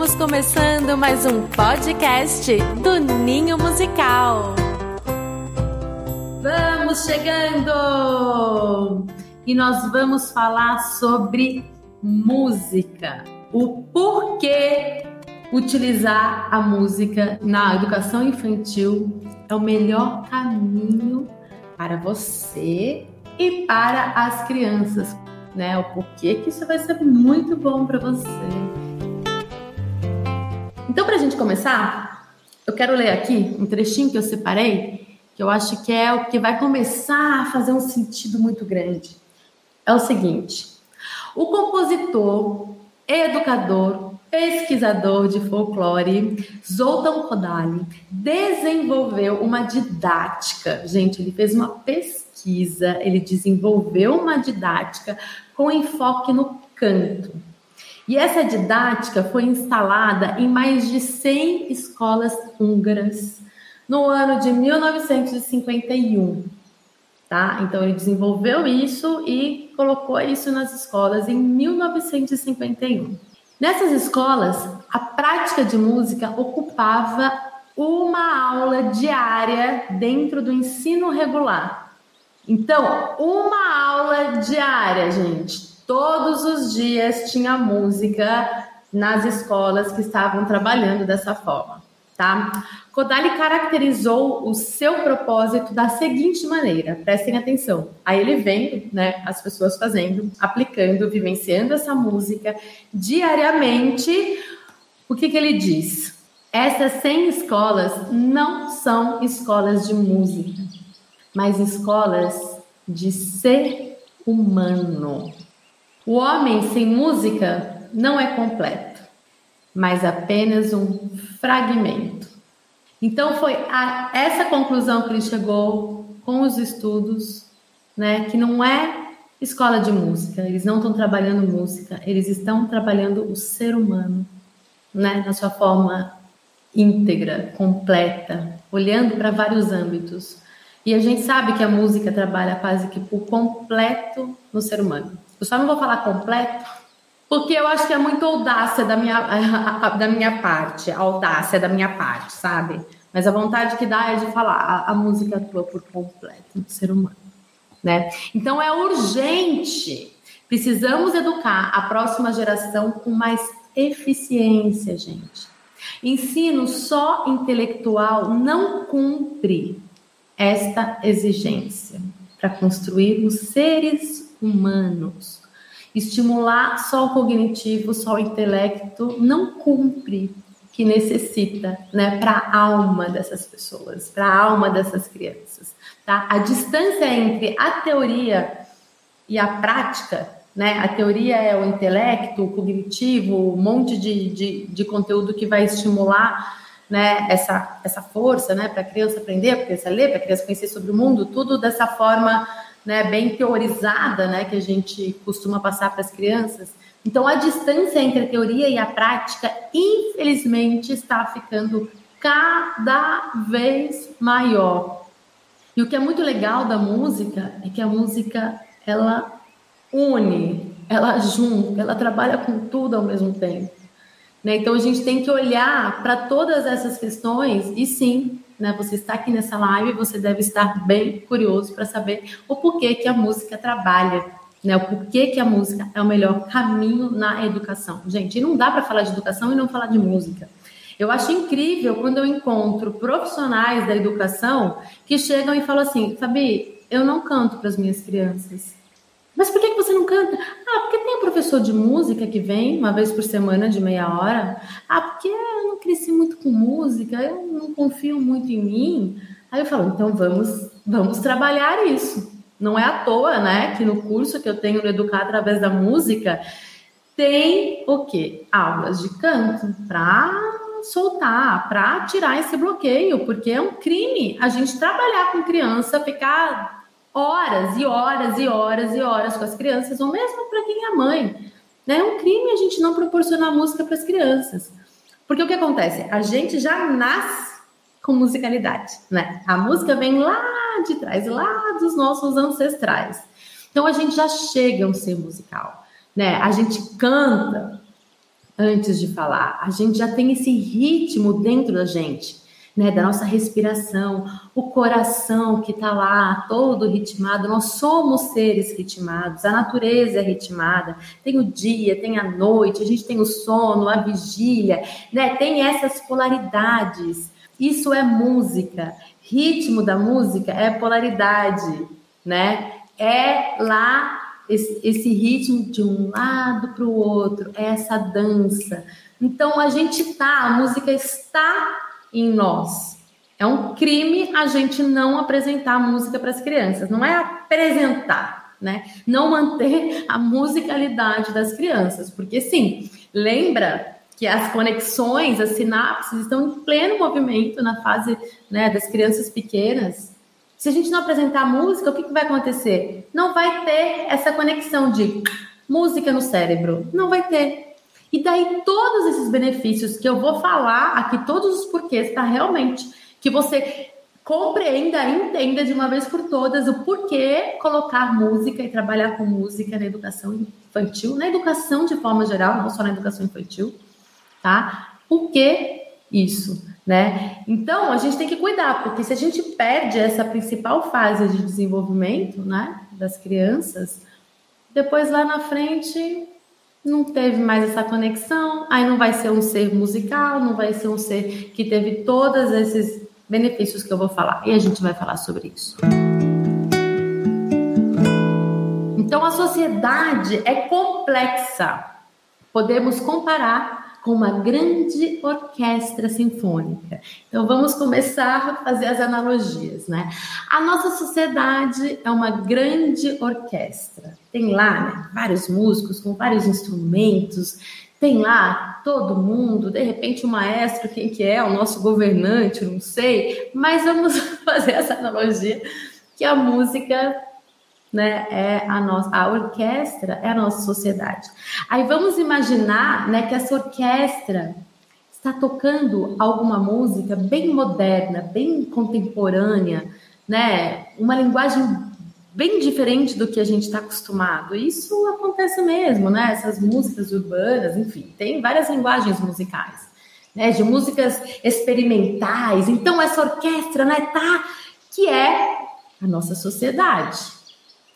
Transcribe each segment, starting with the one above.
Estamos começando mais um podcast do Ninho Musical. Vamos chegando! E nós vamos falar sobre música. O porquê utilizar a música na educação infantil é o melhor caminho para você e para as crianças, né? O porquê que isso vai ser muito bom para você. Então, para a gente começar, eu quero ler aqui um trechinho que eu separei, que eu acho que é o que vai começar a fazer um sentido muito grande. É o seguinte: o compositor, educador, pesquisador de folclore, Zoltan Kodaly, desenvolveu uma didática. Gente, ele fez uma pesquisa, ele desenvolveu uma didática com enfoque no canto. E essa didática foi instalada em mais de 100 escolas húngaras no ano de 1951. Tá? Então ele desenvolveu isso e colocou isso nas escolas em 1951. Nessas escolas, a prática de música ocupava uma aula diária dentro do ensino regular. Então, uma aula diária, gente. Todos os dias tinha música nas escolas que estavam trabalhando dessa forma, tá? Kodali caracterizou o seu propósito da seguinte maneira, prestem atenção. Aí ele vem, né, as pessoas fazendo, aplicando, vivenciando essa música diariamente. O que, que ele diz? Essas 100 escolas não são escolas de música, mas escolas de ser humano. O homem sem música não é completo, mas apenas um fragmento. Então foi a essa conclusão que ele chegou com os estudos, né, que não é escola de música, eles não estão trabalhando música, eles estão trabalhando o ser humano, né, na sua forma íntegra, completa, olhando para vários âmbitos. E a gente sabe que a música trabalha quase que por completo no ser humano. Eu só não vou falar completo, porque eu acho que é muito audácia da minha, da minha parte, audácia da minha parte, sabe? Mas a vontade que dá é de falar, a, a música atua por completo ser humano, né? Então é urgente, precisamos educar a próxima geração com mais eficiência, gente. Ensino só intelectual não cumpre esta exigência para construirmos seres humanos. Estimular só o cognitivo, só o intelecto, não cumpre que necessita, né, para a alma dessas pessoas, para a alma dessas crianças, tá? A distância entre a teoria e a prática, né? A teoria é o intelecto, o cognitivo, um monte de, de, de conteúdo que vai estimular, né, essa, essa força, né, para a criança aprender, para criança ler, para criança conhecer sobre o mundo, tudo dessa forma né, bem teorizada, né, que a gente costuma passar para as crianças. Então, a distância entre a teoria e a prática, infelizmente, está ficando cada vez maior. E o que é muito legal da música é que a música ela une, ela junta, ela trabalha com tudo ao mesmo tempo. Né? Então, a gente tem que olhar para todas essas questões e sim, né? Você está aqui nessa live, você deve estar bem curioso para saber o porquê que a música trabalha, né? O porquê que a música é o melhor caminho na educação. Gente, não dá para falar de educação e não falar de música. Eu acho incrível quando eu encontro profissionais da educação que chegam e falam assim, Fabi, eu não canto para as minhas crianças. Mas por que você não canta? Ah, porque tem um professor de música que vem uma vez por semana de meia hora. Ah, porque cresci muito com música, eu não confio muito em mim. Aí eu falo, então vamos, vamos trabalhar isso. Não é à toa, né, que no curso que eu tenho no Educar através da música tem o quê? Aulas de canto para soltar, para tirar esse bloqueio, porque é um crime a gente trabalhar com criança, ficar horas e horas e horas e horas com as crianças, ou mesmo para quem é mãe. Né? É um crime a gente não proporcionar música para as crianças. Porque o que acontece? A gente já nasce com musicalidade, né? A música vem lá de trás, lá dos nossos ancestrais. Então a gente já chega a um ser musical, né? A gente canta antes de falar. A gente já tem esse ritmo dentro da gente né, da nossa respiração, o coração que está lá todo ritmado. Nós somos seres ritmados, a natureza é ritmada. Tem o dia, tem a noite, a gente tem o sono, a vigília, né? Tem essas polaridades. Isso é música. Ritmo da música é polaridade, né? É lá esse, esse ritmo de um lado para o outro, é essa dança. Então a gente tá, a música está em nós. É um crime a gente não apresentar música para as crianças, não é apresentar, né? Não manter a musicalidade das crianças, porque sim, lembra que as conexões, as sinapses estão em pleno movimento na fase né, das crianças pequenas. Se a gente não apresentar música, o que, que vai acontecer? Não vai ter essa conexão de música no cérebro. Não vai ter. E daí todos esses benefícios que eu vou falar aqui, todos os porquês, tá realmente que você compreenda, entenda de uma vez por todas o porquê colocar música e trabalhar com música na educação infantil, na educação de forma geral, não só na educação infantil, tá? Por que isso, né? Então, a gente tem que cuidar, porque se a gente perde essa principal fase de desenvolvimento, né, das crianças, depois lá na frente não teve mais essa conexão, aí não vai ser um ser musical, não vai ser um ser que teve todos esses benefícios que eu vou falar. E a gente vai falar sobre isso. Então a sociedade é complexa. Podemos comparar com uma grande orquestra sinfônica. Então vamos começar a fazer as analogias, né? A nossa sociedade é uma grande orquestra. Tem lá né, vários músicos com vários instrumentos, tem lá todo mundo, de repente o maestro, quem que é, o nosso governante, não sei, mas vamos fazer essa analogia que a música né, é a nossa, a orquestra é a nossa sociedade. Aí vamos imaginar, né, que essa orquestra está tocando alguma música bem moderna, bem contemporânea, né, uma linguagem bem diferente do que a gente está acostumado. Isso acontece mesmo, né? Essas músicas urbanas, enfim, tem várias linguagens musicais, né? De músicas experimentais. Então essa orquestra, né, tá que é a nossa sociedade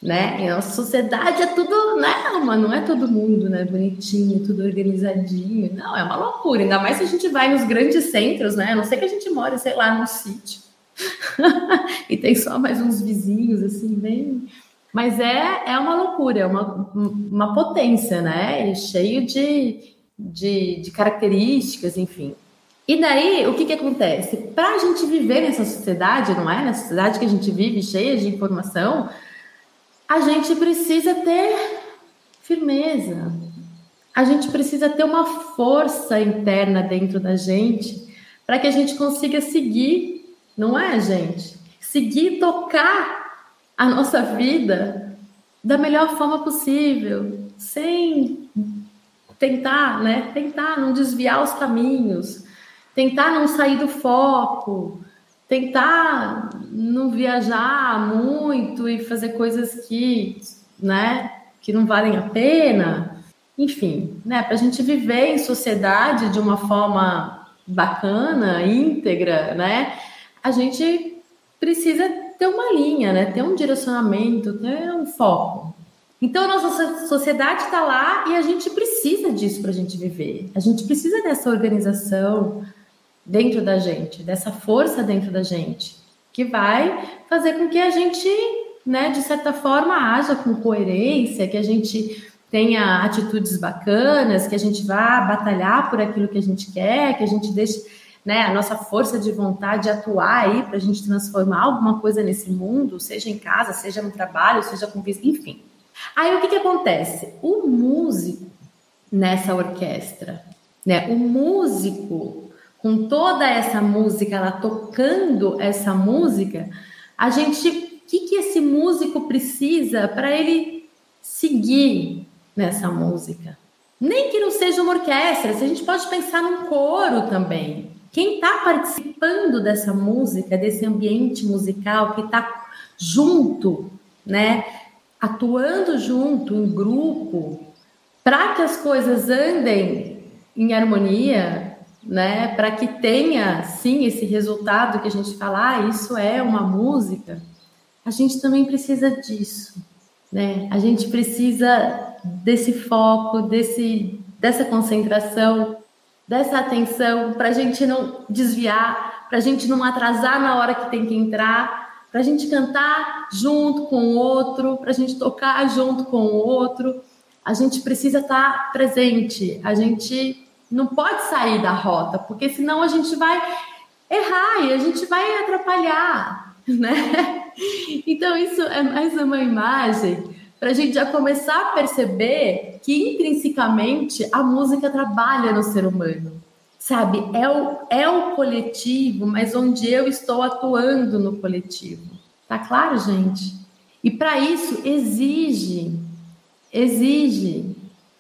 né? E a nossa sociedade é tudo, né, mas não é todo mundo, né, bonitinho, tudo organizadinho. Não, é uma loucura. Ainda mais se a gente vai nos grandes centros, né? A não sei que a gente mora, sei lá, no sítio. e tem só mais uns vizinhos, assim, bem. Mas é, é uma loucura, é uma, uma potência, né? E cheio de, de, de características, enfim. E daí, o que, que acontece? Para a gente viver nessa sociedade, não é? Na sociedade que a gente vive, cheia de informação, a gente precisa ter firmeza. A gente precisa ter uma força interna dentro da gente para que a gente consiga seguir, não é, gente? Seguir tocar a nossa vida da melhor forma possível, sem tentar, né? Tentar não desviar os caminhos, tentar não sair do foco, tentar não viajar muito e fazer coisas que, né, que não valem a pena. Enfim, né, para a gente viver em sociedade de uma forma bacana, íntegra, né, a gente precisa ter uma linha, né, ter um direcionamento, ter um foco. Então, a nossa sociedade está lá e a gente precisa disso para a gente viver. A gente precisa dessa organização, dentro da gente, dessa força dentro da gente, que vai fazer com que a gente, né, de certa forma, haja com coerência, que a gente tenha atitudes bacanas, que a gente vá batalhar por aquilo que a gente quer, que a gente deixe né, a nossa força de vontade atuar aí para a gente transformar alguma coisa nesse mundo, seja em casa, seja no trabalho, seja com enfim. Aí o que, que acontece? O músico nessa orquestra, né? O músico com toda essa música, ela tocando essa música, a gente, o que, que esse músico precisa para ele seguir nessa música? Nem que não seja uma orquestra, se a gente pode pensar num coro também. Quem está participando dessa música, desse ambiente musical, que está junto, né, atuando junto em grupo, para que as coisas andem em harmonia, né, para que tenha sim esse resultado que a gente fala, ah, isso é uma música, a gente também precisa disso, né? A gente precisa desse foco, desse dessa concentração, dessa atenção para a gente não desviar, para a gente não atrasar na hora que tem que entrar, para a gente cantar junto com o outro, para a gente tocar junto com o outro. A gente precisa estar tá presente. A gente não pode sair da rota, porque senão a gente vai errar e a gente vai atrapalhar, né? Então, isso é mais uma imagem para a gente já começar a perceber que intrinsecamente a música trabalha no ser humano. Sabe, é o, é o coletivo, mas onde eu estou atuando no coletivo. Tá claro, gente? E para isso exige, exige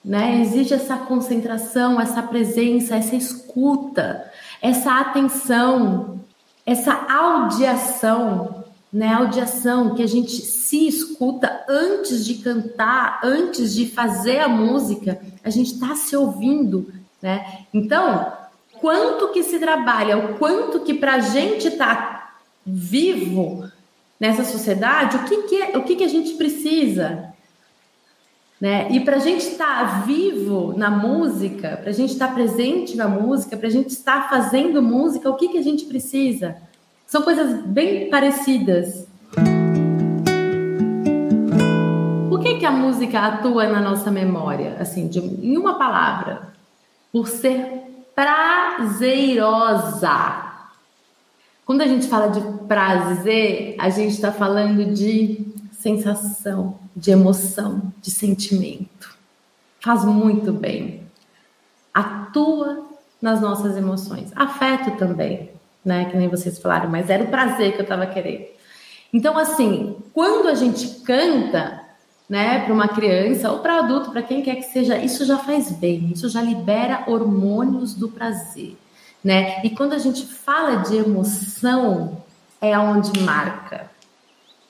né? Exige essa concentração, essa presença, essa escuta, essa atenção, essa audiação, né? Audiação que a gente se escuta antes de cantar, antes de fazer a música, a gente está se ouvindo, né? Então, quanto que se trabalha, o quanto que para a gente tá vivo nessa sociedade, o que que, é, o que que a gente precisa, né? E para a gente estar tá vivo na música, para a gente estar tá presente na música, para a gente estar fazendo música, o que, que a gente precisa? São coisas bem parecidas. Por que, que a música atua na nossa memória? Assim, de, em uma palavra, por ser prazerosa. Quando a gente fala de prazer, a gente está falando de sensação, de emoção, de sentimento. Faz muito bem. Atua nas nossas emoções. Afeto também, né? Que nem vocês falaram, mas era o prazer que eu estava querendo. Então, assim, quando a gente canta, né, para uma criança ou para adulto, para quem quer que seja, isso já faz bem, isso já libera hormônios do prazer, né? E quando a gente fala de emoção, é onde marca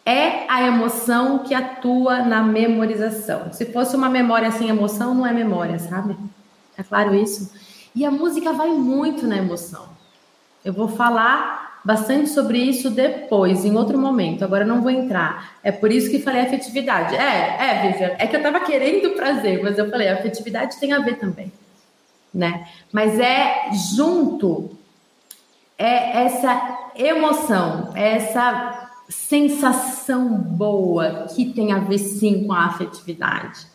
é a emoção que atua na memorização. Se fosse uma memória sem emoção, não é memória, sabe? É claro isso? E a música vai muito na emoção. Eu vou falar bastante sobre isso depois, em outro momento. Agora não vou entrar. É por isso que falei afetividade. É, é, Vivian, é que eu tava querendo prazer, mas eu falei, afetividade tem a ver também, né? Mas é junto, é essa emoção, é essa sensação boa que tem a ver sim com a afetividade.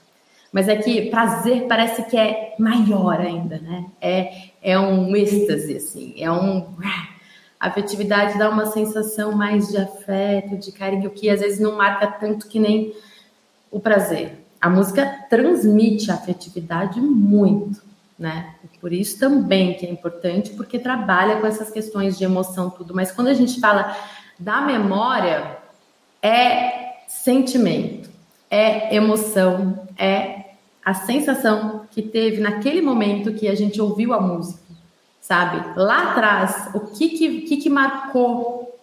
Mas é que prazer parece que é maior ainda, né? É, é um êxtase, assim, é um. A afetividade dá uma sensação mais de afeto, de carinho, que às vezes não marca tanto que nem o prazer. A música transmite a afetividade muito, né? Por isso também que é importante, porque trabalha com essas questões de emoção, tudo. Mas quando a gente fala da memória é sentimento, é emoção, é a sensação que teve naquele momento que a gente ouviu a música, sabe? Lá atrás, o que que, que, que marcou?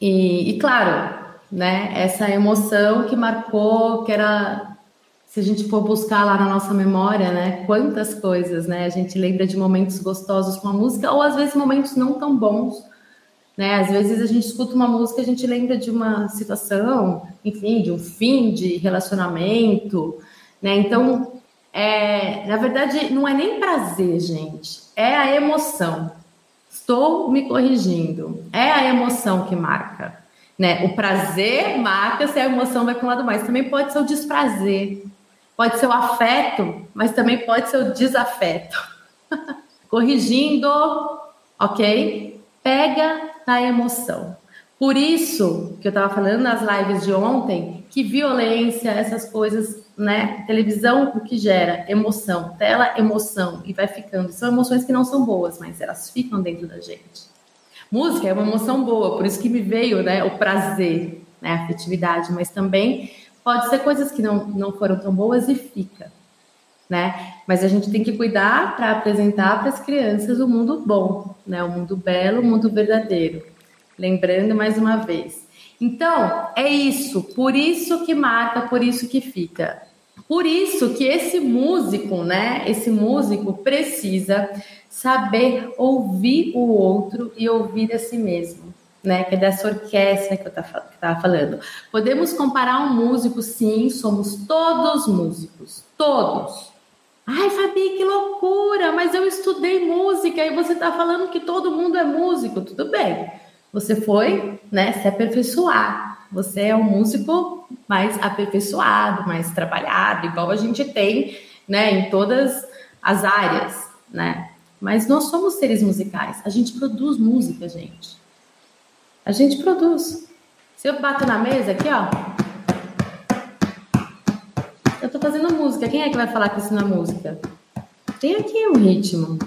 E, e, claro, né? Essa emoção que marcou, que era se a gente for buscar lá na nossa memória, né? Quantas coisas, né? A gente lembra de momentos gostosos com a música, ou às vezes momentos não tão bons né? Às vezes a gente escuta uma música, a gente lembra de uma situação, enfim, de um fim de relacionamento, né? Então, é, na verdade, não é nem prazer, gente, é a emoção. Estou me corrigindo. É a emoção que marca. Né? O prazer marca se a emoção vai para um lado mais. Também pode ser o desprazer, pode ser o afeto, mas também pode ser o desafeto. Corrigindo, ok? Pega na emoção. Por isso que eu estava falando nas lives de ontem que violência, essas coisas, né? Televisão, o que gera? Emoção, tela, emoção, e vai ficando. São emoções que não são boas, mas elas ficam dentro da gente. Música é uma emoção boa, por isso que me veio né, o prazer, né, a afetividade, mas também pode ser coisas que não, não foram tão boas e fica. Né? Mas a gente tem que cuidar para apresentar para as crianças o mundo bom, né? O mundo belo, o mundo verdadeiro. Lembrando mais uma vez. Então, é isso, por isso que marca, por isso que fica. Por isso que esse músico, né? Esse músico precisa saber ouvir o outro e ouvir a si mesmo, né? Que é dessa orquestra que eu estava falando. Podemos comparar um músico, sim, somos todos músicos, todos. Ai, Fabi, que loucura! Mas eu estudei música e você está falando que todo mundo é músico. Tudo bem. Você foi, né, se aperfeiçoar. Você é um músico mais aperfeiçoado, mais trabalhado, igual a gente tem, né, em todas as áreas, né? Mas nós somos seres musicais. A gente produz música, gente. A gente produz. Se eu bato na mesa aqui, ó, tô fazendo música. Quem é que vai falar que é música? Tem aqui um ritmo.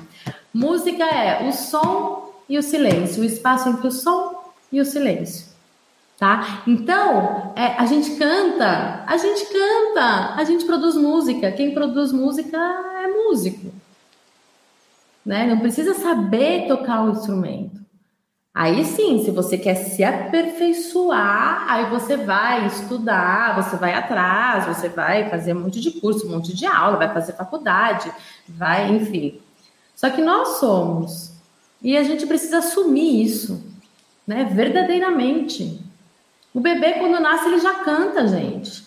Música é o som e o silêncio, o espaço entre o som e o silêncio. Tá? Então, é, a gente canta, a gente canta, a gente produz música. Quem produz música é músico. Né? Não precisa saber tocar o instrumento. Aí sim, se você quer se aperfeiçoar, aí você vai estudar, você vai atrás, você vai fazer um monte de curso, um monte de aula, vai fazer faculdade, vai, enfim. Só que nós somos. E a gente precisa assumir isso, né? Verdadeiramente. O bebê, quando nasce, ele já canta, gente.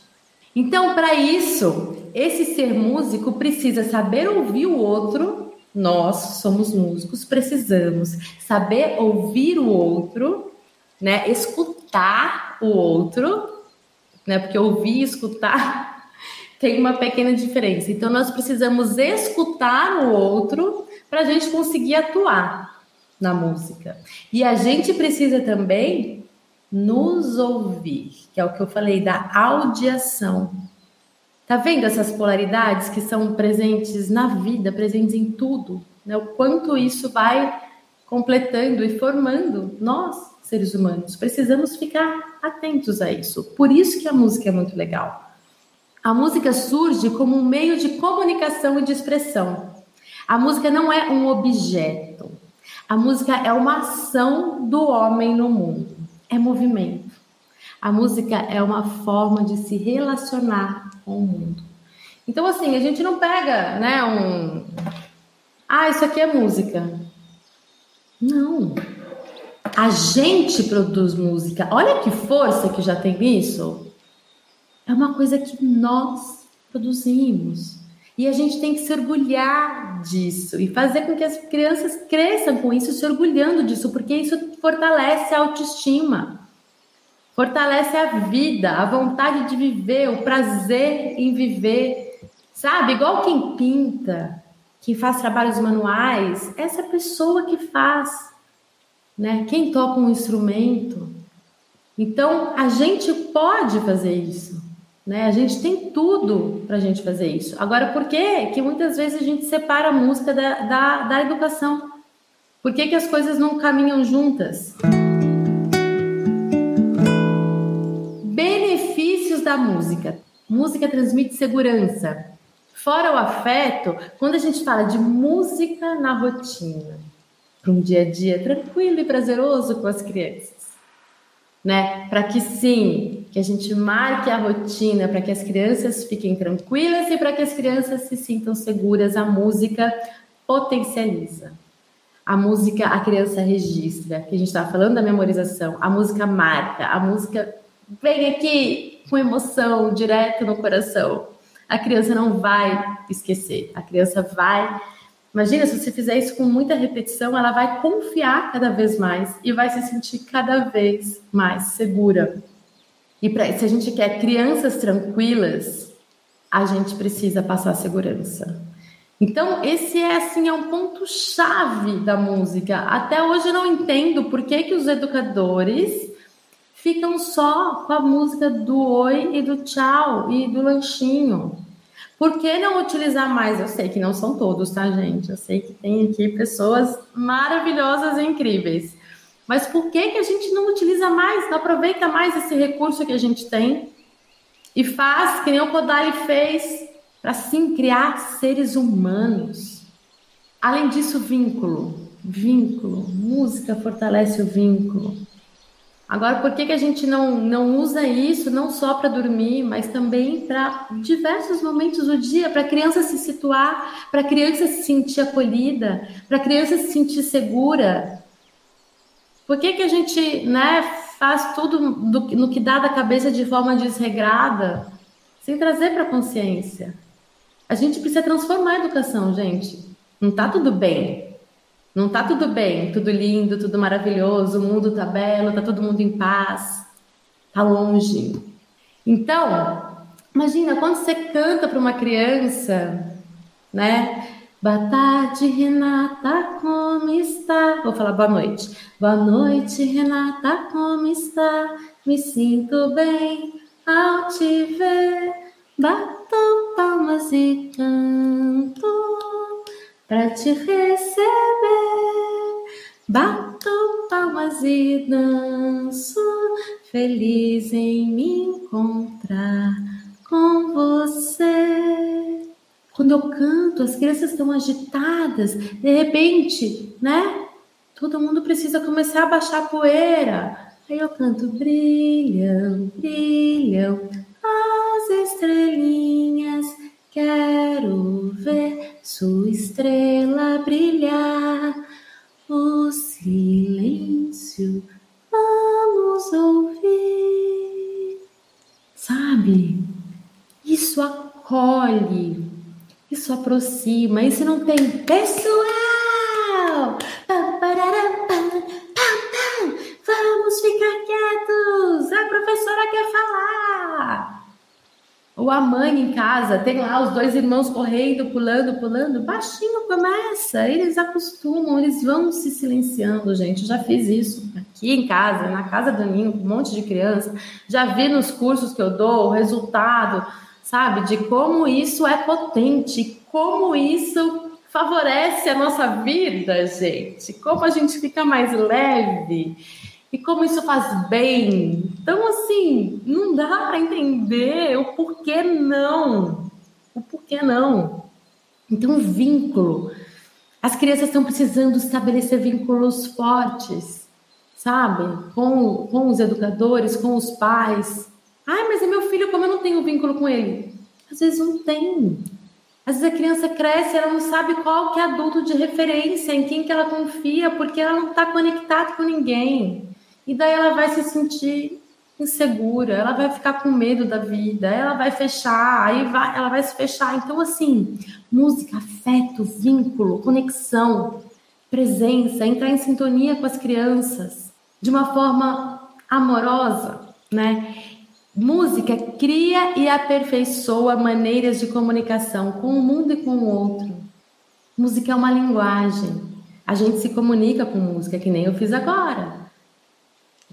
Então, para isso, esse ser músico precisa saber ouvir o outro nós somos músicos, precisamos saber ouvir o outro, né? Escutar o outro, né? Porque ouvir e escutar tem uma pequena diferença. Então nós precisamos escutar o outro para a gente conseguir atuar na música. E a gente precisa também nos ouvir, que é o que eu falei da audiação. Tá vendo essas polaridades que são presentes na vida, presentes em tudo? Né? O quanto isso vai completando e formando nós, seres humanos. Precisamos ficar atentos a isso. Por isso que a música é muito legal. A música surge como um meio de comunicação e de expressão. A música não é um objeto. A música é uma ação do homem no mundo. É movimento. A música é uma forma de se relacionar com o mundo. Então, assim, a gente não pega, né, um. Ah, isso aqui é música. Não. A gente produz música. Olha que força que já tem isso. É uma coisa que nós produzimos. E a gente tem que se orgulhar disso e fazer com que as crianças cresçam com isso, se orgulhando disso, porque isso fortalece a autoestima. Fortalece a vida, a vontade de viver, o prazer em viver. Sabe? Igual quem pinta, quem faz trabalhos manuais, essa pessoa que faz. Né? Quem toca um instrumento. Então, a gente pode fazer isso. Né? A gente tem tudo para a gente fazer isso. Agora, por que, que muitas vezes a gente separa a música da, da, da educação? Por que, que as coisas não caminham juntas? Da música. Música transmite segurança. Fora o afeto, quando a gente fala de música na rotina, para um dia a dia tranquilo e prazeroso com as crianças, né? Para que sim, que a gente marque a rotina, para que as crianças fiquem tranquilas e para que as crianças se sintam seguras, a música potencializa. A música a criança registra, que a gente estava falando da memorização, a música marca, a música vem aqui, com emoção, direto no coração. A criança não vai esquecer. A criança vai. Imagina, se você fizer isso com muita repetição, ela vai confiar cada vez mais e vai se sentir cada vez mais segura. E pra, se a gente quer crianças tranquilas, a gente precisa passar segurança. Então, esse é assim, é um ponto chave da música. Até hoje eu não entendo por que, que os educadores ficam só com a música do oi e do tchau e do lanchinho. Por que não utilizar mais? Eu sei que não são todos, tá, gente? Eu sei que tem aqui pessoas maravilhosas e incríveis. Mas por que, que a gente não utiliza mais, não aproveita mais esse recurso que a gente tem e faz que nem o Kodali fez para sim criar seres humanos? Além disso, vínculo. Vínculo. Música fortalece o vínculo. Agora, por que, que a gente não, não usa isso não só para dormir, mas também para diversos momentos do dia, para a criança se situar, para a criança se sentir acolhida, para a criança se sentir segura? Por que, que a gente né, faz tudo do, no que dá da cabeça de forma desregrada, sem trazer para a consciência? A gente precisa transformar a educação, gente. Não está tudo bem. Não tá tudo bem, tudo lindo, tudo maravilhoso, o mundo tá belo, tá todo mundo em paz, tá longe. Então, imagina quando você canta para uma criança, né? Boa tarde, Renata, como está? Vou falar boa noite. Boa noite, Renata, como está? Me sinto bem ao te ver. Bato palmas e canto para te receber. Bato palmas e danço, feliz em me encontrar com você. Quando eu canto, as crianças estão agitadas, de repente, né? Todo mundo precisa começar a baixar a poeira. Aí eu canto: brilham, brilham as estrelinhas Quero ver sua estrela brilhar, o silêncio vamos ouvir. Sabe? Isso acolhe, isso aproxima, isso não tem pessoal. Vamos ficar quietos, a professora quer falar. Ou a mãe em casa, tem lá os dois irmãos correndo, pulando, pulando, baixinho começa, eles acostumam, eles vão se silenciando, gente. Eu já fiz isso aqui em casa, na casa do ninho, com um monte de criança. Já vi nos cursos que eu dou o resultado, sabe, de como isso é potente, como isso favorece a nossa vida, gente. Como a gente fica mais leve e como isso faz bem. Então, assim, não dá para entender o porquê não. O porquê não. Então, vínculo. As crianças estão precisando estabelecer vínculos fortes, sabe? Com, com os educadores, com os pais. Ai, mas é meu filho, como eu não tenho vínculo com ele? Às vezes não tem. Às vezes a criança cresce, ela não sabe qual que é adulto de referência, em quem que ela confia, porque ela não está conectada com ninguém. E daí ela vai se sentir insegura, ela vai ficar com medo da vida, ela vai fechar, aí vai, ela vai se fechar. Então, assim, música, afeto, vínculo, conexão, presença, entrar em sintonia com as crianças de uma forma amorosa, né? Música cria e aperfeiçoa maneiras de comunicação com o mundo e com o outro. Música é uma linguagem. A gente se comunica com música, que nem eu fiz agora.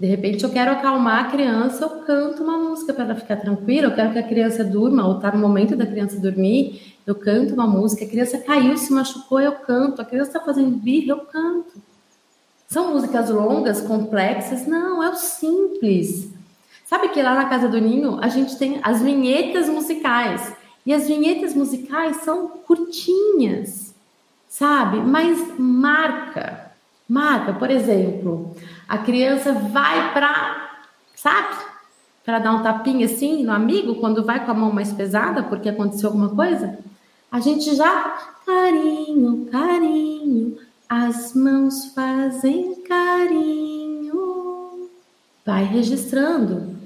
De repente eu quero acalmar a criança, eu canto uma música para ela ficar tranquila, eu quero que a criança durma, ou está no momento da criança dormir, eu canto uma música, a criança caiu, se machucou, eu canto, a criança está fazendo birra, eu canto. São músicas longas, complexas? Não, é o simples. Sabe que lá na Casa do Ninho a gente tem as vinhetas musicais. E as vinhetas musicais são curtinhas, sabe? Mas marca. Marca, por exemplo, a criança vai para, sabe? Para dar um tapinha assim no amigo quando vai com a mão mais pesada porque aconteceu alguma coisa. A gente já carinho, carinho, as mãos fazem carinho. Vai registrando.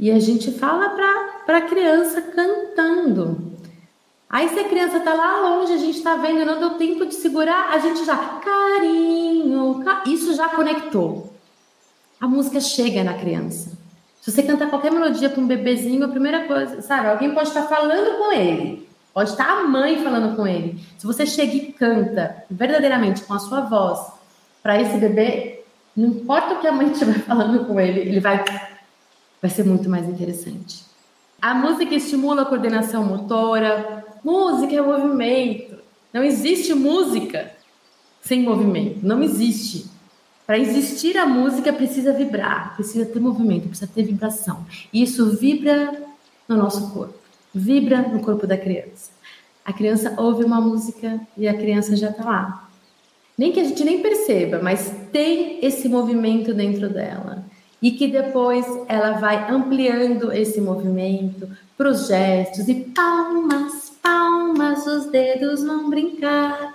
E a gente fala para a criança cantando. Aí se a criança tá lá longe, a gente tá vendo, não deu tempo de segurar, a gente já carinho, isso já conectou. A música chega na criança. Se você cantar qualquer melodia para um bebezinho, a primeira coisa, sabe, alguém pode estar falando com ele, pode estar a mãe falando com ele. Se você chega e canta verdadeiramente com a sua voz para esse bebê, não importa o que a mãe estiver falando com ele, ele vai vai ser muito mais interessante. A música estimula a coordenação motora, Música é movimento. Não existe música sem movimento. Não existe. Para existir a música precisa vibrar, precisa ter movimento, precisa ter vibração. E isso vibra no nosso corpo, vibra no corpo da criança. A criança ouve uma música e a criança já está lá. Nem que a gente nem perceba, mas tem esse movimento dentro dela. e que depois ela vai ampliando esse movimento para os gestos e palmas, palmas, os dedos vão brincar.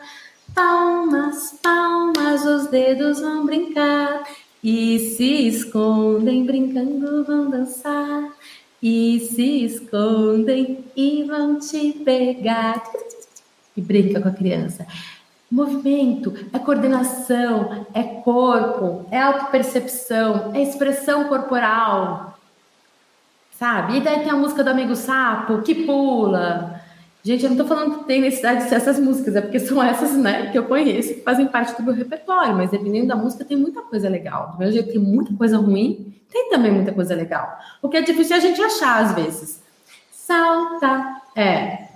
Palmas, palmas, os dedos vão brincar e se escondem brincando vão dançar e se escondem e vão te pegar e brinca com a criança. Movimento é coordenação, é corpo, é autopercepção, é expressão corporal. Sabe? E daí tem a música do amigo sapo que pula. Gente, eu não tô falando que tem necessidade de ser essas músicas, é porque são essas, né, que eu conheço, que fazem parte do meu repertório, mas dependendo da música tem muita coisa legal. Do mesmo jeito tem muita coisa ruim, tem também muita coisa legal. O que é difícil é a gente achar às vezes. Salta, é,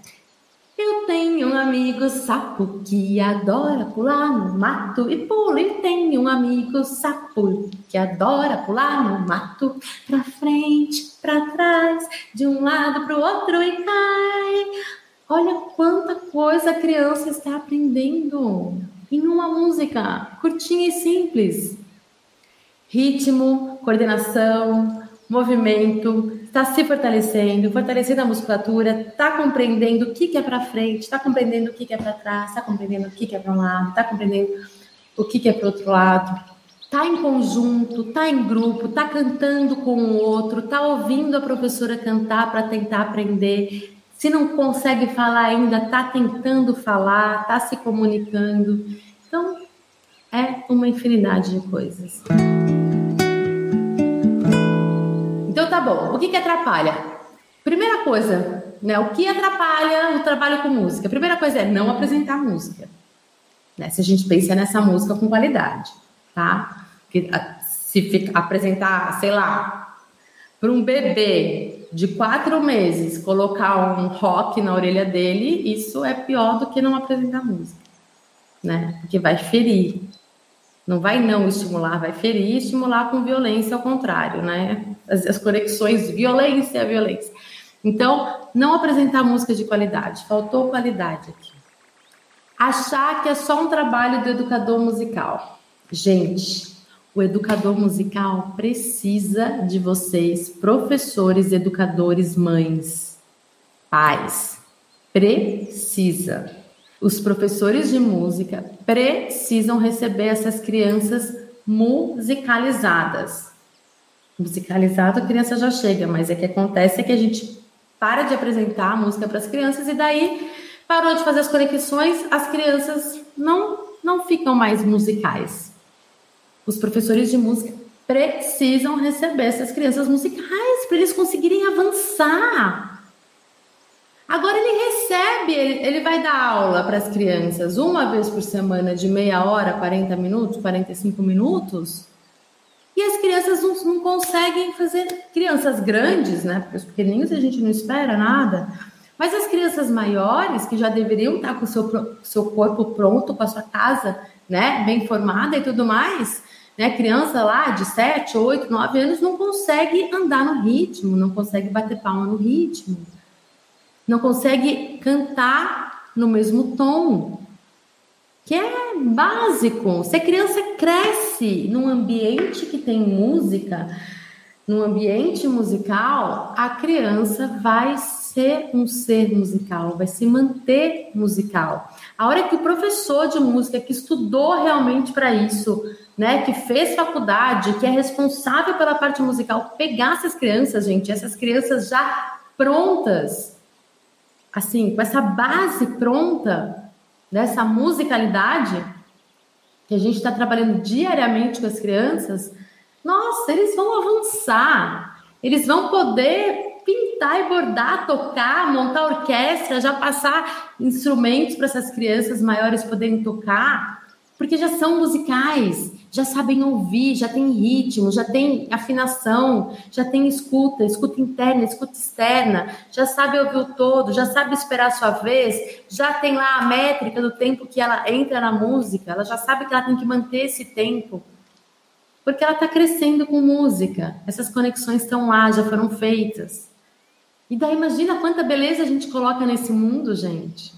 eu tenho um amigo sapo que adora pular no mato e pula. E tenho um amigo sapo que adora pular no mato, pra frente, pra trás, de um lado pro outro e cai. Olha quanta coisa a criança está aprendendo em uma música curtinha e simples. Ritmo, coordenação, movimento, está se fortalecendo, fortalecendo a musculatura, está compreendendo o que, que é para frente, está compreendendo o que, que é para trás, está compreendendo o que, que é para um lado, está compreendendo o que, que é para outro lado, está em conjunto, está em grupo, está cantando com o outro, está ouvindo a professora cantar para tentar aprender. Se não consegue falar ainda, está tentando falar, está se comunicando. Então, é uma infinidade de coisas. Então tá bom. O que que atrapalha? Primeira coisa, né? O que atrapalha o trabalho com música? Primeira coisa é não apresentar música. Né? Se a gente pensa nessa música com qualidade, tá? Que, se fica, apresentar, sei lá, para um bebê de quatro meses colocar um rock na orelha dele, isso é pior do que não apresentar música, né? Porque vai ferir. Não vai não estimular, vai ferir estimular com violência ao contrário, né? As, as conexões violência, violência. Então, não apresentar música de qualidade, faltou qualidade aqui. Achar que é só um trabalho do educador musical. Gente, o educador musical precisa de vocês, professores, educadores, mães, pais. Precisa os professores de música precisam receber essas crianças musicalizadas. Musicalizado a criança já chega, mas é que acontece é que a gente para de apresentar a música para as crianças e daí parou de fazer as conexões, as crianças não não ficam mais musicais. Os professores de música precisam receber essas crianças musicais para eles conseguirem avançar Agora ele recebe, ele, ele vai dar aula para as crianças uma vez por semana de meia hora, 40 minutos, 45 minutos. E as crianças não, não conseguem fazer. Crianças grandes, né? Porque os pequenininhos a gente não espera nada. Mas as crianças maiores, que já deveriam estar com o seu, seu corpo pronto, com a sua casa né, bem formada e tudo mais, né? Criança lá de 7, 8, 9 anos não consegue andar no ritmo, não consegue bater palma no ritmo não consegue cantar no mesmo tom, que é básico. Se a criança cresce num ambiente que tem música, num ambiente musical, a criança vai ser um ser musical, vai se manter musical. A hora que o professor de música que estudou realmente para isso, né, que fez faculdade, que é responsável pela parte musical, pegar essas crianças, gente, essas crianças já prontas assim, com essa base pronta dessa musicalidade que a gente está trabalhando diariamente com as crianças, nossa, eles vão avançar, eles vão poder pintar e bordar, tocar, montar orquestra, já passar instrumentos para essas crianças maiores poderem tocar, porque já são musicais, já sabem ouvir, já tem ritmo, já tem afinação, já tem escuta, escuta interna, escuta externa, já sabe ouvir o todo, já sabe esperar a sua vez, já tem lá a métrica do tempo que ela entra na música, ela já sabe que ela tem que manter esse tempo. Porque ela está crescendo com música, essas conexões estão lá, já foram feitas. E daí imagina quanta beleza a gente coloca nesse mundo, gente.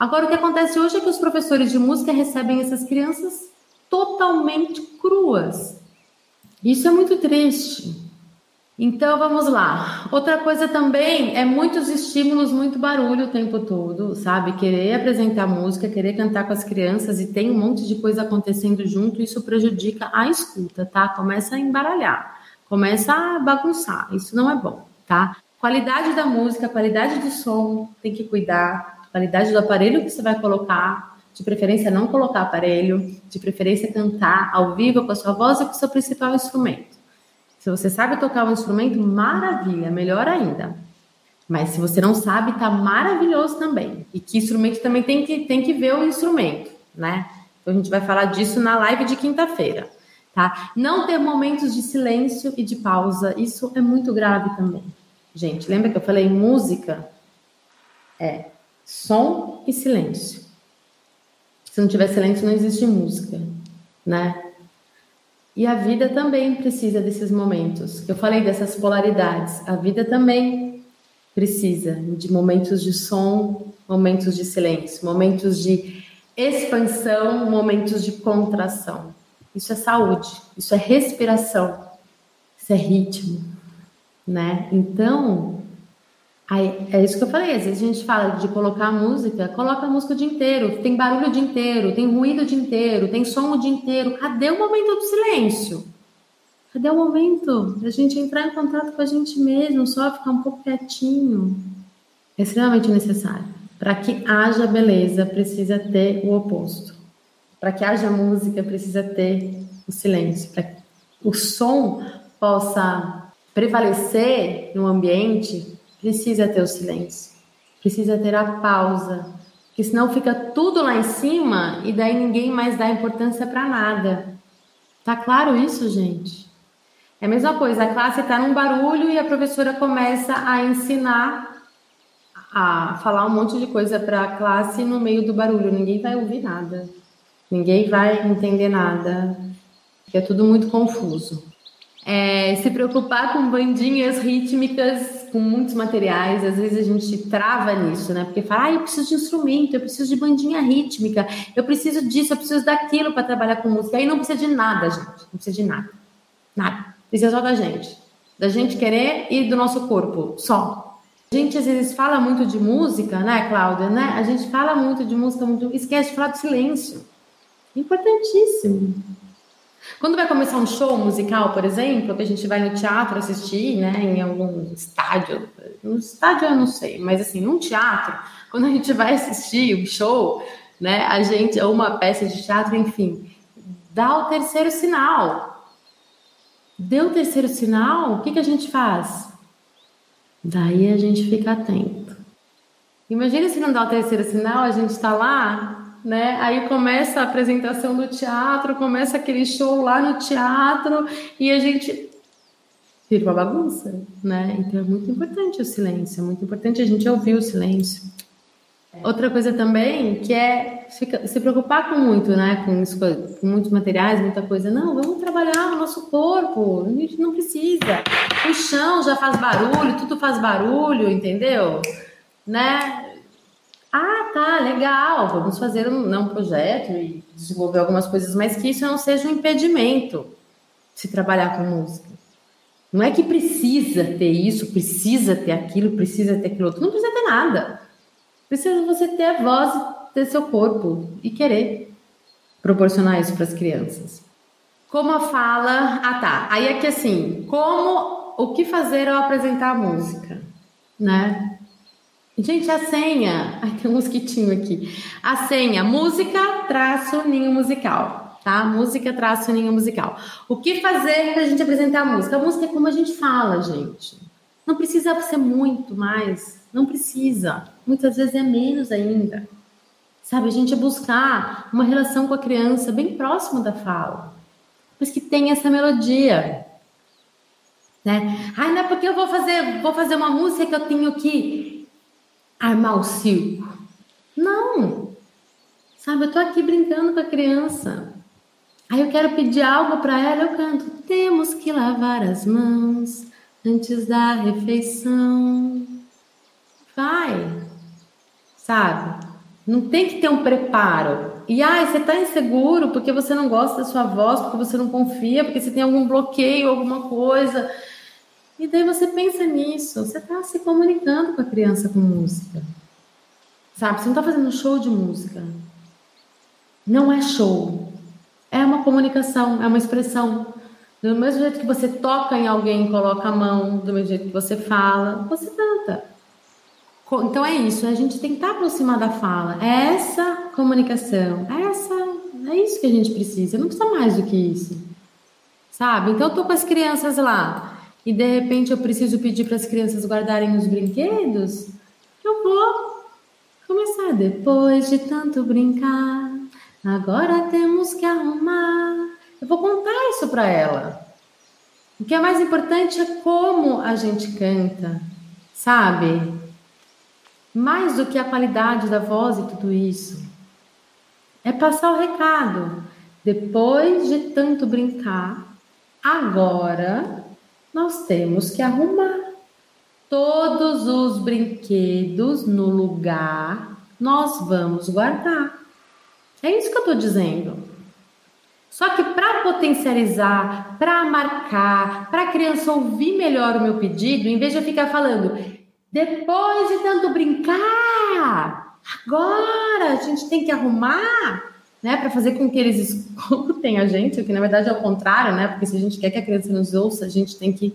Agora o que acontece hoje é que os professores de música recebem essas crianças totalmente cruas. Isso é muito triste. Então vamos lá. Outra coisa também é muitos estímulos, muito barulho o tempo todo, sabe? Querer apresentar música, querer cantar com as crianças e tem um monte de coisa acontecendo junto, isso prejudica a escuta, tá? Começa a embaralhar, começa a bagunçar. Isso não é bom, tá? Qualidade da música, qualidade do som, tem que cuidar. Qualidade do aparelho que você vai colocar, de preferência não colocar aparelho, de preferência cantar ao vivo com a sua voz e com o seu principal instrumento. Se você sabe tocar um instrumento, maravilha, melhor ainda. Mas se você não sabe, tá maravilhoso também. E que instrumento também tem que, tem que ver o instrumento, né? Então a gente vai falar disso na live de quinta-feira, tá? Não ter momentos de silêncio e de pausa, isso é muito grave também. Gente, lembra que eu falei música? É som e silêncio. Se não tiver silêncio, não existe música, né? E a vida também precisa desses momentos. Eu falei dessas polaridades. A vida também precisa de momentos de som, momentos de silêncio, momentos de expansão, momentos de contração. Isso é saúde, isso é respiração, isso é ritmo, né? Então, Aí, é isso que eu falei, às vezes a gente fala de colocar música, coloca a música o dia inteiro, tem barulho o dia inteiro, tem ruído o dia inteiro, tem som o dia inteiro. Cadê o momento do silêncio? Cadê o momento da gente entrar em contato com a gente mesmo, só ficar um pouco quietinho? É extremamente necessário. Para que haja beleza, precisa ter o oposto. Para que haja música, precisa ter o silêncio. Para que o som possa prevalecer no ambiente, precisa ter o silêncio, precisa ter a pausa, porque senão fica tudo lá em cima e daí ninguém mais dá importância para nada. Tá claro isso, gente? É a mesma coisa, a classe está num barulho e a professora começa a ensinar a falar um monte de coisa para a classe no meio do barulho. Ninguém vai ouvir nada, ninguém vai entender nada, é tudo muito confuso. É, se preocupar com bandinhas rítmicas, com muitos materiais, às vezes a gente trava nisso, né? Porque fala, ah, eu preciso de instrumento, eu preciso de bandinha rítmica, eu preciso disso, eu preciso daquilo para trabalhar com música. Aí não precisa de nada, gente, não precisa de nada. Nada. Precisa só da gente. Da gente querer e do nosso corpo, só. A gente às vezes fala muito de música, né, Cláudia? Né? A gente fala muito de música, muito... esquece de falar de silêncio. Importantíssimo. Quando vai começar um show musical, por exemplo, que a gente vai no teatro assistir, né, em algum estádio, no estádio eu não sei, mas assim, num teatro, quando a gente vai assistir um show, né, a gente, ou uma peça de teatro, enfim, dá o terceiro sinal. Deu o terceiro sinal, o que, que a gente faz? Daí a gente fica atento. Imagina se não dá o terceiro sinal, a gente está lá né? Aí começa a apresentação do teatro, começa aquele show lá no teatro e a gente vira uma bagunça, né? Então é muito importante o silêncio, é muito importante a gente ouvir o silêncio. Outra coisa também que é se preocupar com muito, né? Com, isso, com muitos materiais, muita coisa. Não, vamos trabalhar o nosso corpo. A gente não precisa. O chão já faz barulho, tudo faz barulho, entendeu? Né? Ah, tá, legal, vamos fazer um, não, um projeto e desenvolver algumas coisas, mas que isso não seja um impedimento se trabalhar com música. Não é que precisa ter isso, precisa ter aquilo, precisa ter aquilo outro. Não precisa ter nada. Precisa você ter a voz, ter seu corpo e querer proporcionar isso para as crianças. Como a fala. Ah, tá. Aí é que assim, como o que fazer ao apresentar a música, né? Gente, a senha. Ai, tem um mosquitinho aqui. A senha, música, traço, ninho musical. Tá? Música, traço, ninho musical. O que fazer para a gente apresentar a música? A música é como a gente fala, gente. Não precisa ser muito mais. Não precisa. Muitas vezes é menos ainda. Sabe, a gente buscar uma relação com a criança bem próximo da fala. Mas que tenha essa melodia. Né? Ai, não é porque eu vou fazer, vou fazer uma música que eu tenho que armar o circo. Não! Sabe, eu tô aqui brincando com a criança. Aí eu quero pedir algo para ela, eu canto. Temos que lavar as mãos antes da refeição. Vai, sabe? Não tem que ter um preparo. E ai, você está inseguro porque você não gosta da sua voz, porque você não confia, porque você tem algum bloqueio, alguma coisa. E daí você pensa nisso. Você está se comunicando com a criança com música. Sabe? Você não está fazendo um show de música. Não é show. É uma comunicação, é uma expressão. Do mesmo jeito que você toca em alguém, coloca a mão, do mesmo jeito que você fala, você canta. Então é isso, a gente estar aproximar da fala. É essa comunicação, é essa, é isso que a gente precisa. Não precisa mais do que isso, sabe? Então eu tô com as crianças lá e de repente eu preciso pedir para as crianças guardarem os brinquedos. Eu vou começar depois de tanto brincar. Agora temos que arrumar. Eu vou contar isso para ela. O que é mais importante é como a gente canta, sabe? mais do que a qualidade da voz e tudo isso. É passar o recado. Depois de tanto brincar, agora nós temos que arrumar todos os brinquedos no lugar, nós vamos guardar. É isso que eu estou dizendo. Só que para potencializar, para marcar, para a criança ouvir melhor o meu pedido, em vez de eu ficar falando, depois de tanto brincar, agora a gente tem que arrumar, né, para fazer com que eles escutem a gente, o que na verdade é o contrário, né? Porque se a gente quer que a criança nos ouça, a gente tem que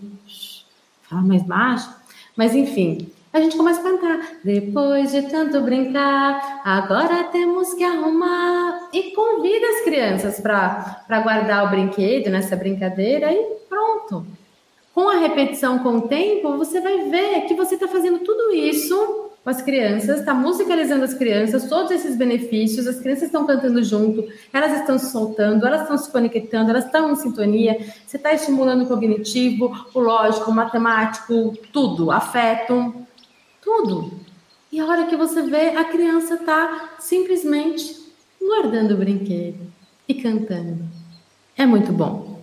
falar mais baixo. Mas enfim, a gente começa a cantar. Depois de tanto brincar, agora temos que arrumar. E convida as crianças para guardar o brinquedo nessa brincadeira e pronto com a repetição com o tempo, você vai ver que você está fazendo tudo isso com as crianças, está musicalizando as crianças, todos esses benefícios, as crianças estão cantando junto, elas estão se soltando, elas estão se conectando, elas estão em sintonia, você está estimulando o cognitivo, o lógico, o matemático, tudo, afeto, tudo. E a hora que você vê, a criança está simplesmente guardando o brinquedo e cantando. É muito bom.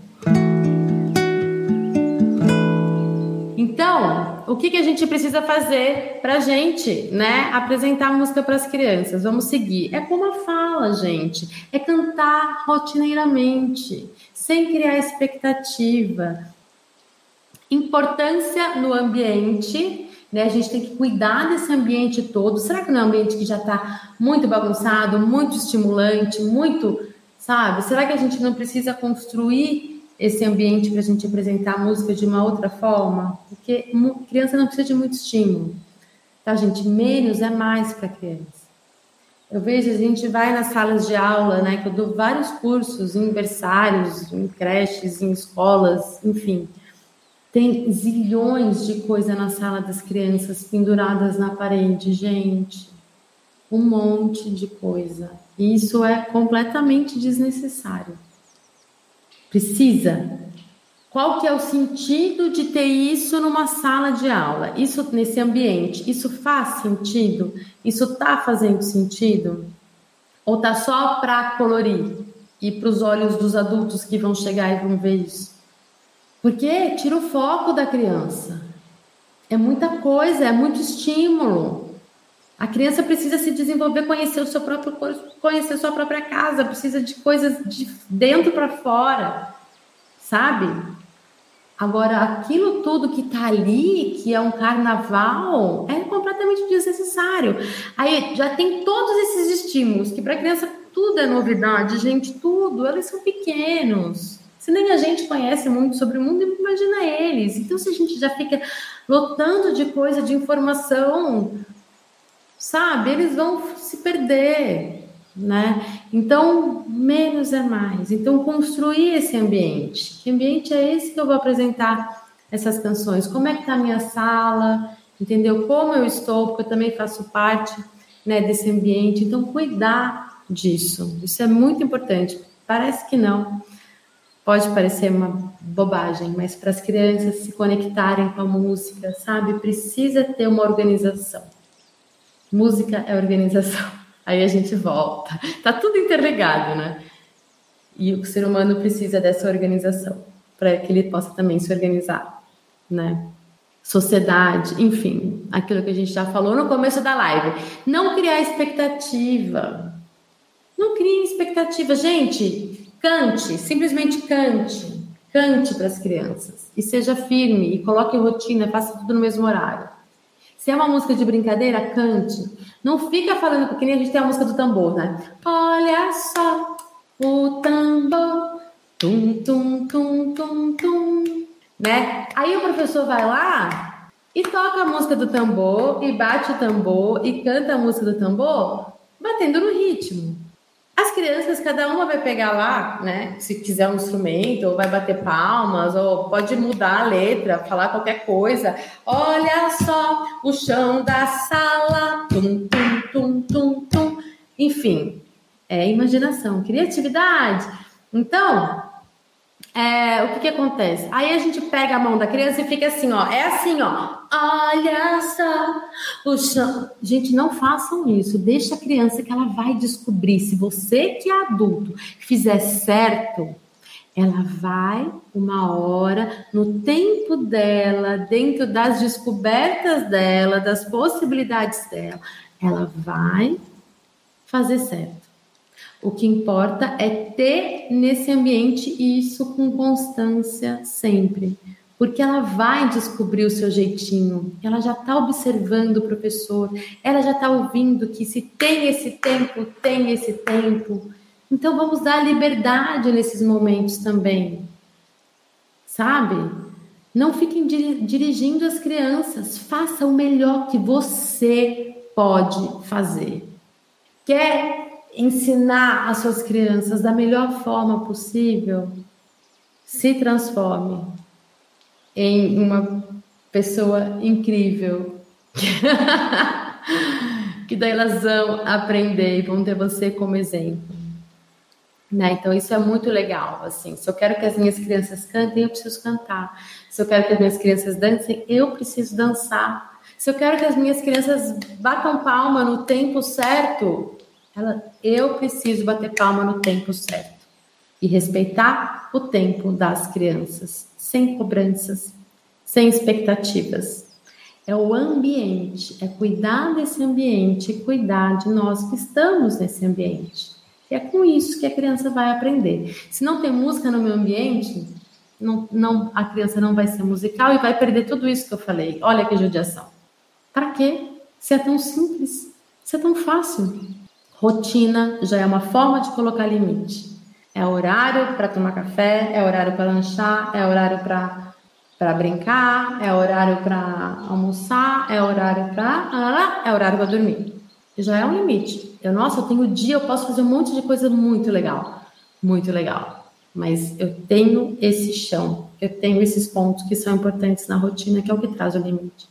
Então, o que, que a gente precisa fazer para a gente, né, apresentar música para as crianças? Vamos seguir. É como a fala, gente. É cantar rotineiramente, sem criar expectativa. Importância no ambiente, né? A gente tem que cuidar desse ambiente todo. Será que não é um ambiente que já está muito bagunçado, muito estimulante, muito, sabe? Será que a gente não precisa construir esse ambiente para a gente apresentar a música de uma outra forma, porque criança não precisa de muito estímulo, tá, gente? Menos é mais para criança. Eu vejo, a gente vai nas salas de aula, né, que eu dou vários cursos em berçários, em creches, em escolas, enfim. Tem zilhões de coisa na sala das crianças penduradas na parede, gente. Um monte de coisa. E isso é completamente desnecessário. Precisa. Qual que é o sentido de ter isso numa sala de aula? Isso nesse ambiente, isso faz sentido? Isso tá fazendo sentido? Ou tá só para colorir e para os olhos dos adultos que vão chegar e vão ver isso? Porque tira o foco da criança. É muita coisa, é muito estímulo. A criança precisa se desenvolver, conhecer o seu próprio corpo, conhecer sua própria casa, precisa de coisas de dentro para fora, sabe? Agora, aquilo tudo que tá ali, que é um carnaval, é completamente desnecessário. Aí já tem todos esses estímulos, que para criança tudo é novidade, gente, tudo, eles são pequenos. Se nem a gente conhece muito sobre o mundo, imagina eles. Então, se a gente já fica lotando de coisa, de informação, sabe? Eles vão se perder, né? Então, menos é mais. Então, construir esse ambiente. Que ambiente é esse que eu vou apresentar essas canções? Como é que tá a minha sala? Entendeu? Como eu estou? Porque eu também faço parte, né, desse ambiente. Então, cuidar disso. Isso é muito importante. Parece que não. Pode parecer uma bobagem, mas para as crianças se conectarem com a música, sabe? Precisa ter uma organização. Música é organização. Aí a gente volta. Tá tudo interligado, né? E o ser humano precisa dessa organização para que ele possa também se organizar, né? sociedade, enfim, aquilo que a gente já falou no começo da live. Não criar expectativa. Não criem expectativa. Gente, cante, simplesmente cante. Cante para as crianças. E seja firme, e coloque rotina, faça tudo no mesmo horário. Se é uma música de brincadeira, cante. Não fica falando, porque nem a gente tem a música do tambor, né? Olha só o tambor. Tum, tum, tum, tum, tum né? Aí o professor vai lá e toca a música do tambor, e bate o tambor, e canta a música do tambor, batendo no ritmo. As crianças, cada uma vai pegar lá, né? Se quiser um instrumento, ou vai bater palmas, ou pode mudar a letra, falar qualquer coisa. Olha só o chão da sala, tum, tum, tum, tum, tum. Enfim, é imaginação, criatividade. Então, é, o que que acontece? Aí a gente pega a mão da criança e fica assim, ó, é assim, ó, olha só o chão. Gente, não façam isso, deixa a criança que ela vai descobrir. Se você que é adulto fizer certo, ela vai uma hora no tempo dela, dentro das descobertas dela, das possibilidades dela, ela vai fazer certo. O que importa é ter nesse ambiente isso com constância sempre. Porque ela vai descobrir o seu jeitinho, ela já está observando o professor, ela já está ouvindo que se tem esse tempo, tem esse tempo. Então vamos dar liberdade nesses momentos também. Sabe? Não fiquem dirigindo as crianças, faça o melhor que você pode fazer. Quer ensinar as suas crianças da melhor forma possível, se transforme em uma pessoa incrível. que daí elas vão aprender e vão ter você como exemplo. Né? Então isso é muito legal, assim. Se eu quero que as minhas crianças cantem, eu preciso cantar. Se eu quero que as minhas crianças dancem, eu preciso dançar. Se eu quero que as minhas crianças batam palma no tempo certo, ela, eu preciso bater palma no tempo certo e respeitar o tempo das crianças, sem cobranças, sem expectativas. É o ambiente, é cuidar desse ambiente cuidar de nós que estamos nesse ambiente. E é com isso que a criança vai aprender. Se não tem música no meu ambiente, não, não, a criança não vai ser musical e vai perder tudo isso que eu falei. Olha que judiação. Para quê? Se é tão simples, se é tão fácil. Rotina já é uma forma de colocar limite. É horário para tomar café, é horário para lanchar, é horário para brincar, é horário para almoçar, é horário para. é horário para dormir. Já é um limite. Eu, nossa, eu tenho dia, eu posso fazer um monte de coisa muito legal. Muito legal. Mas eu tenho esse chão, eu tenho esses pontos que são importantes na rotina, que é o que traz o limite.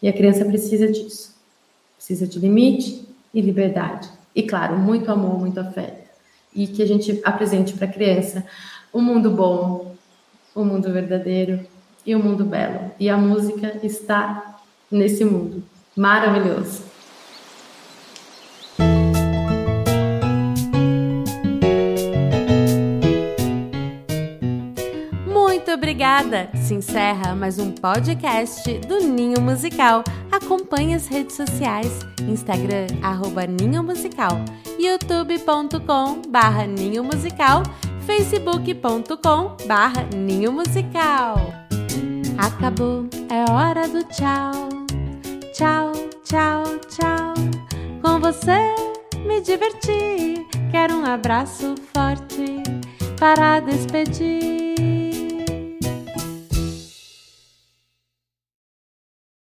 E a criança precisa disso. Precisa de limite e liberdade. E claro, muito amor, muito afeto. E que a gente apresente para a criança um mundo bom, um mundo verdadeiro e um mundo belo. E a música está nesse mundo maravilhoso. Obrigada! Se encerra mais um podcast do Ninho Musical. Acompanhe as redes sociais, Instagram, arroba Ninho Musical, youtube.com barra Ninho Musical, facebook.com barra Ninho Musical. Acabou, é hora do tchau. Tchau, tchau, tchau. Com você me diverti. Quero um abraço forte para despedir.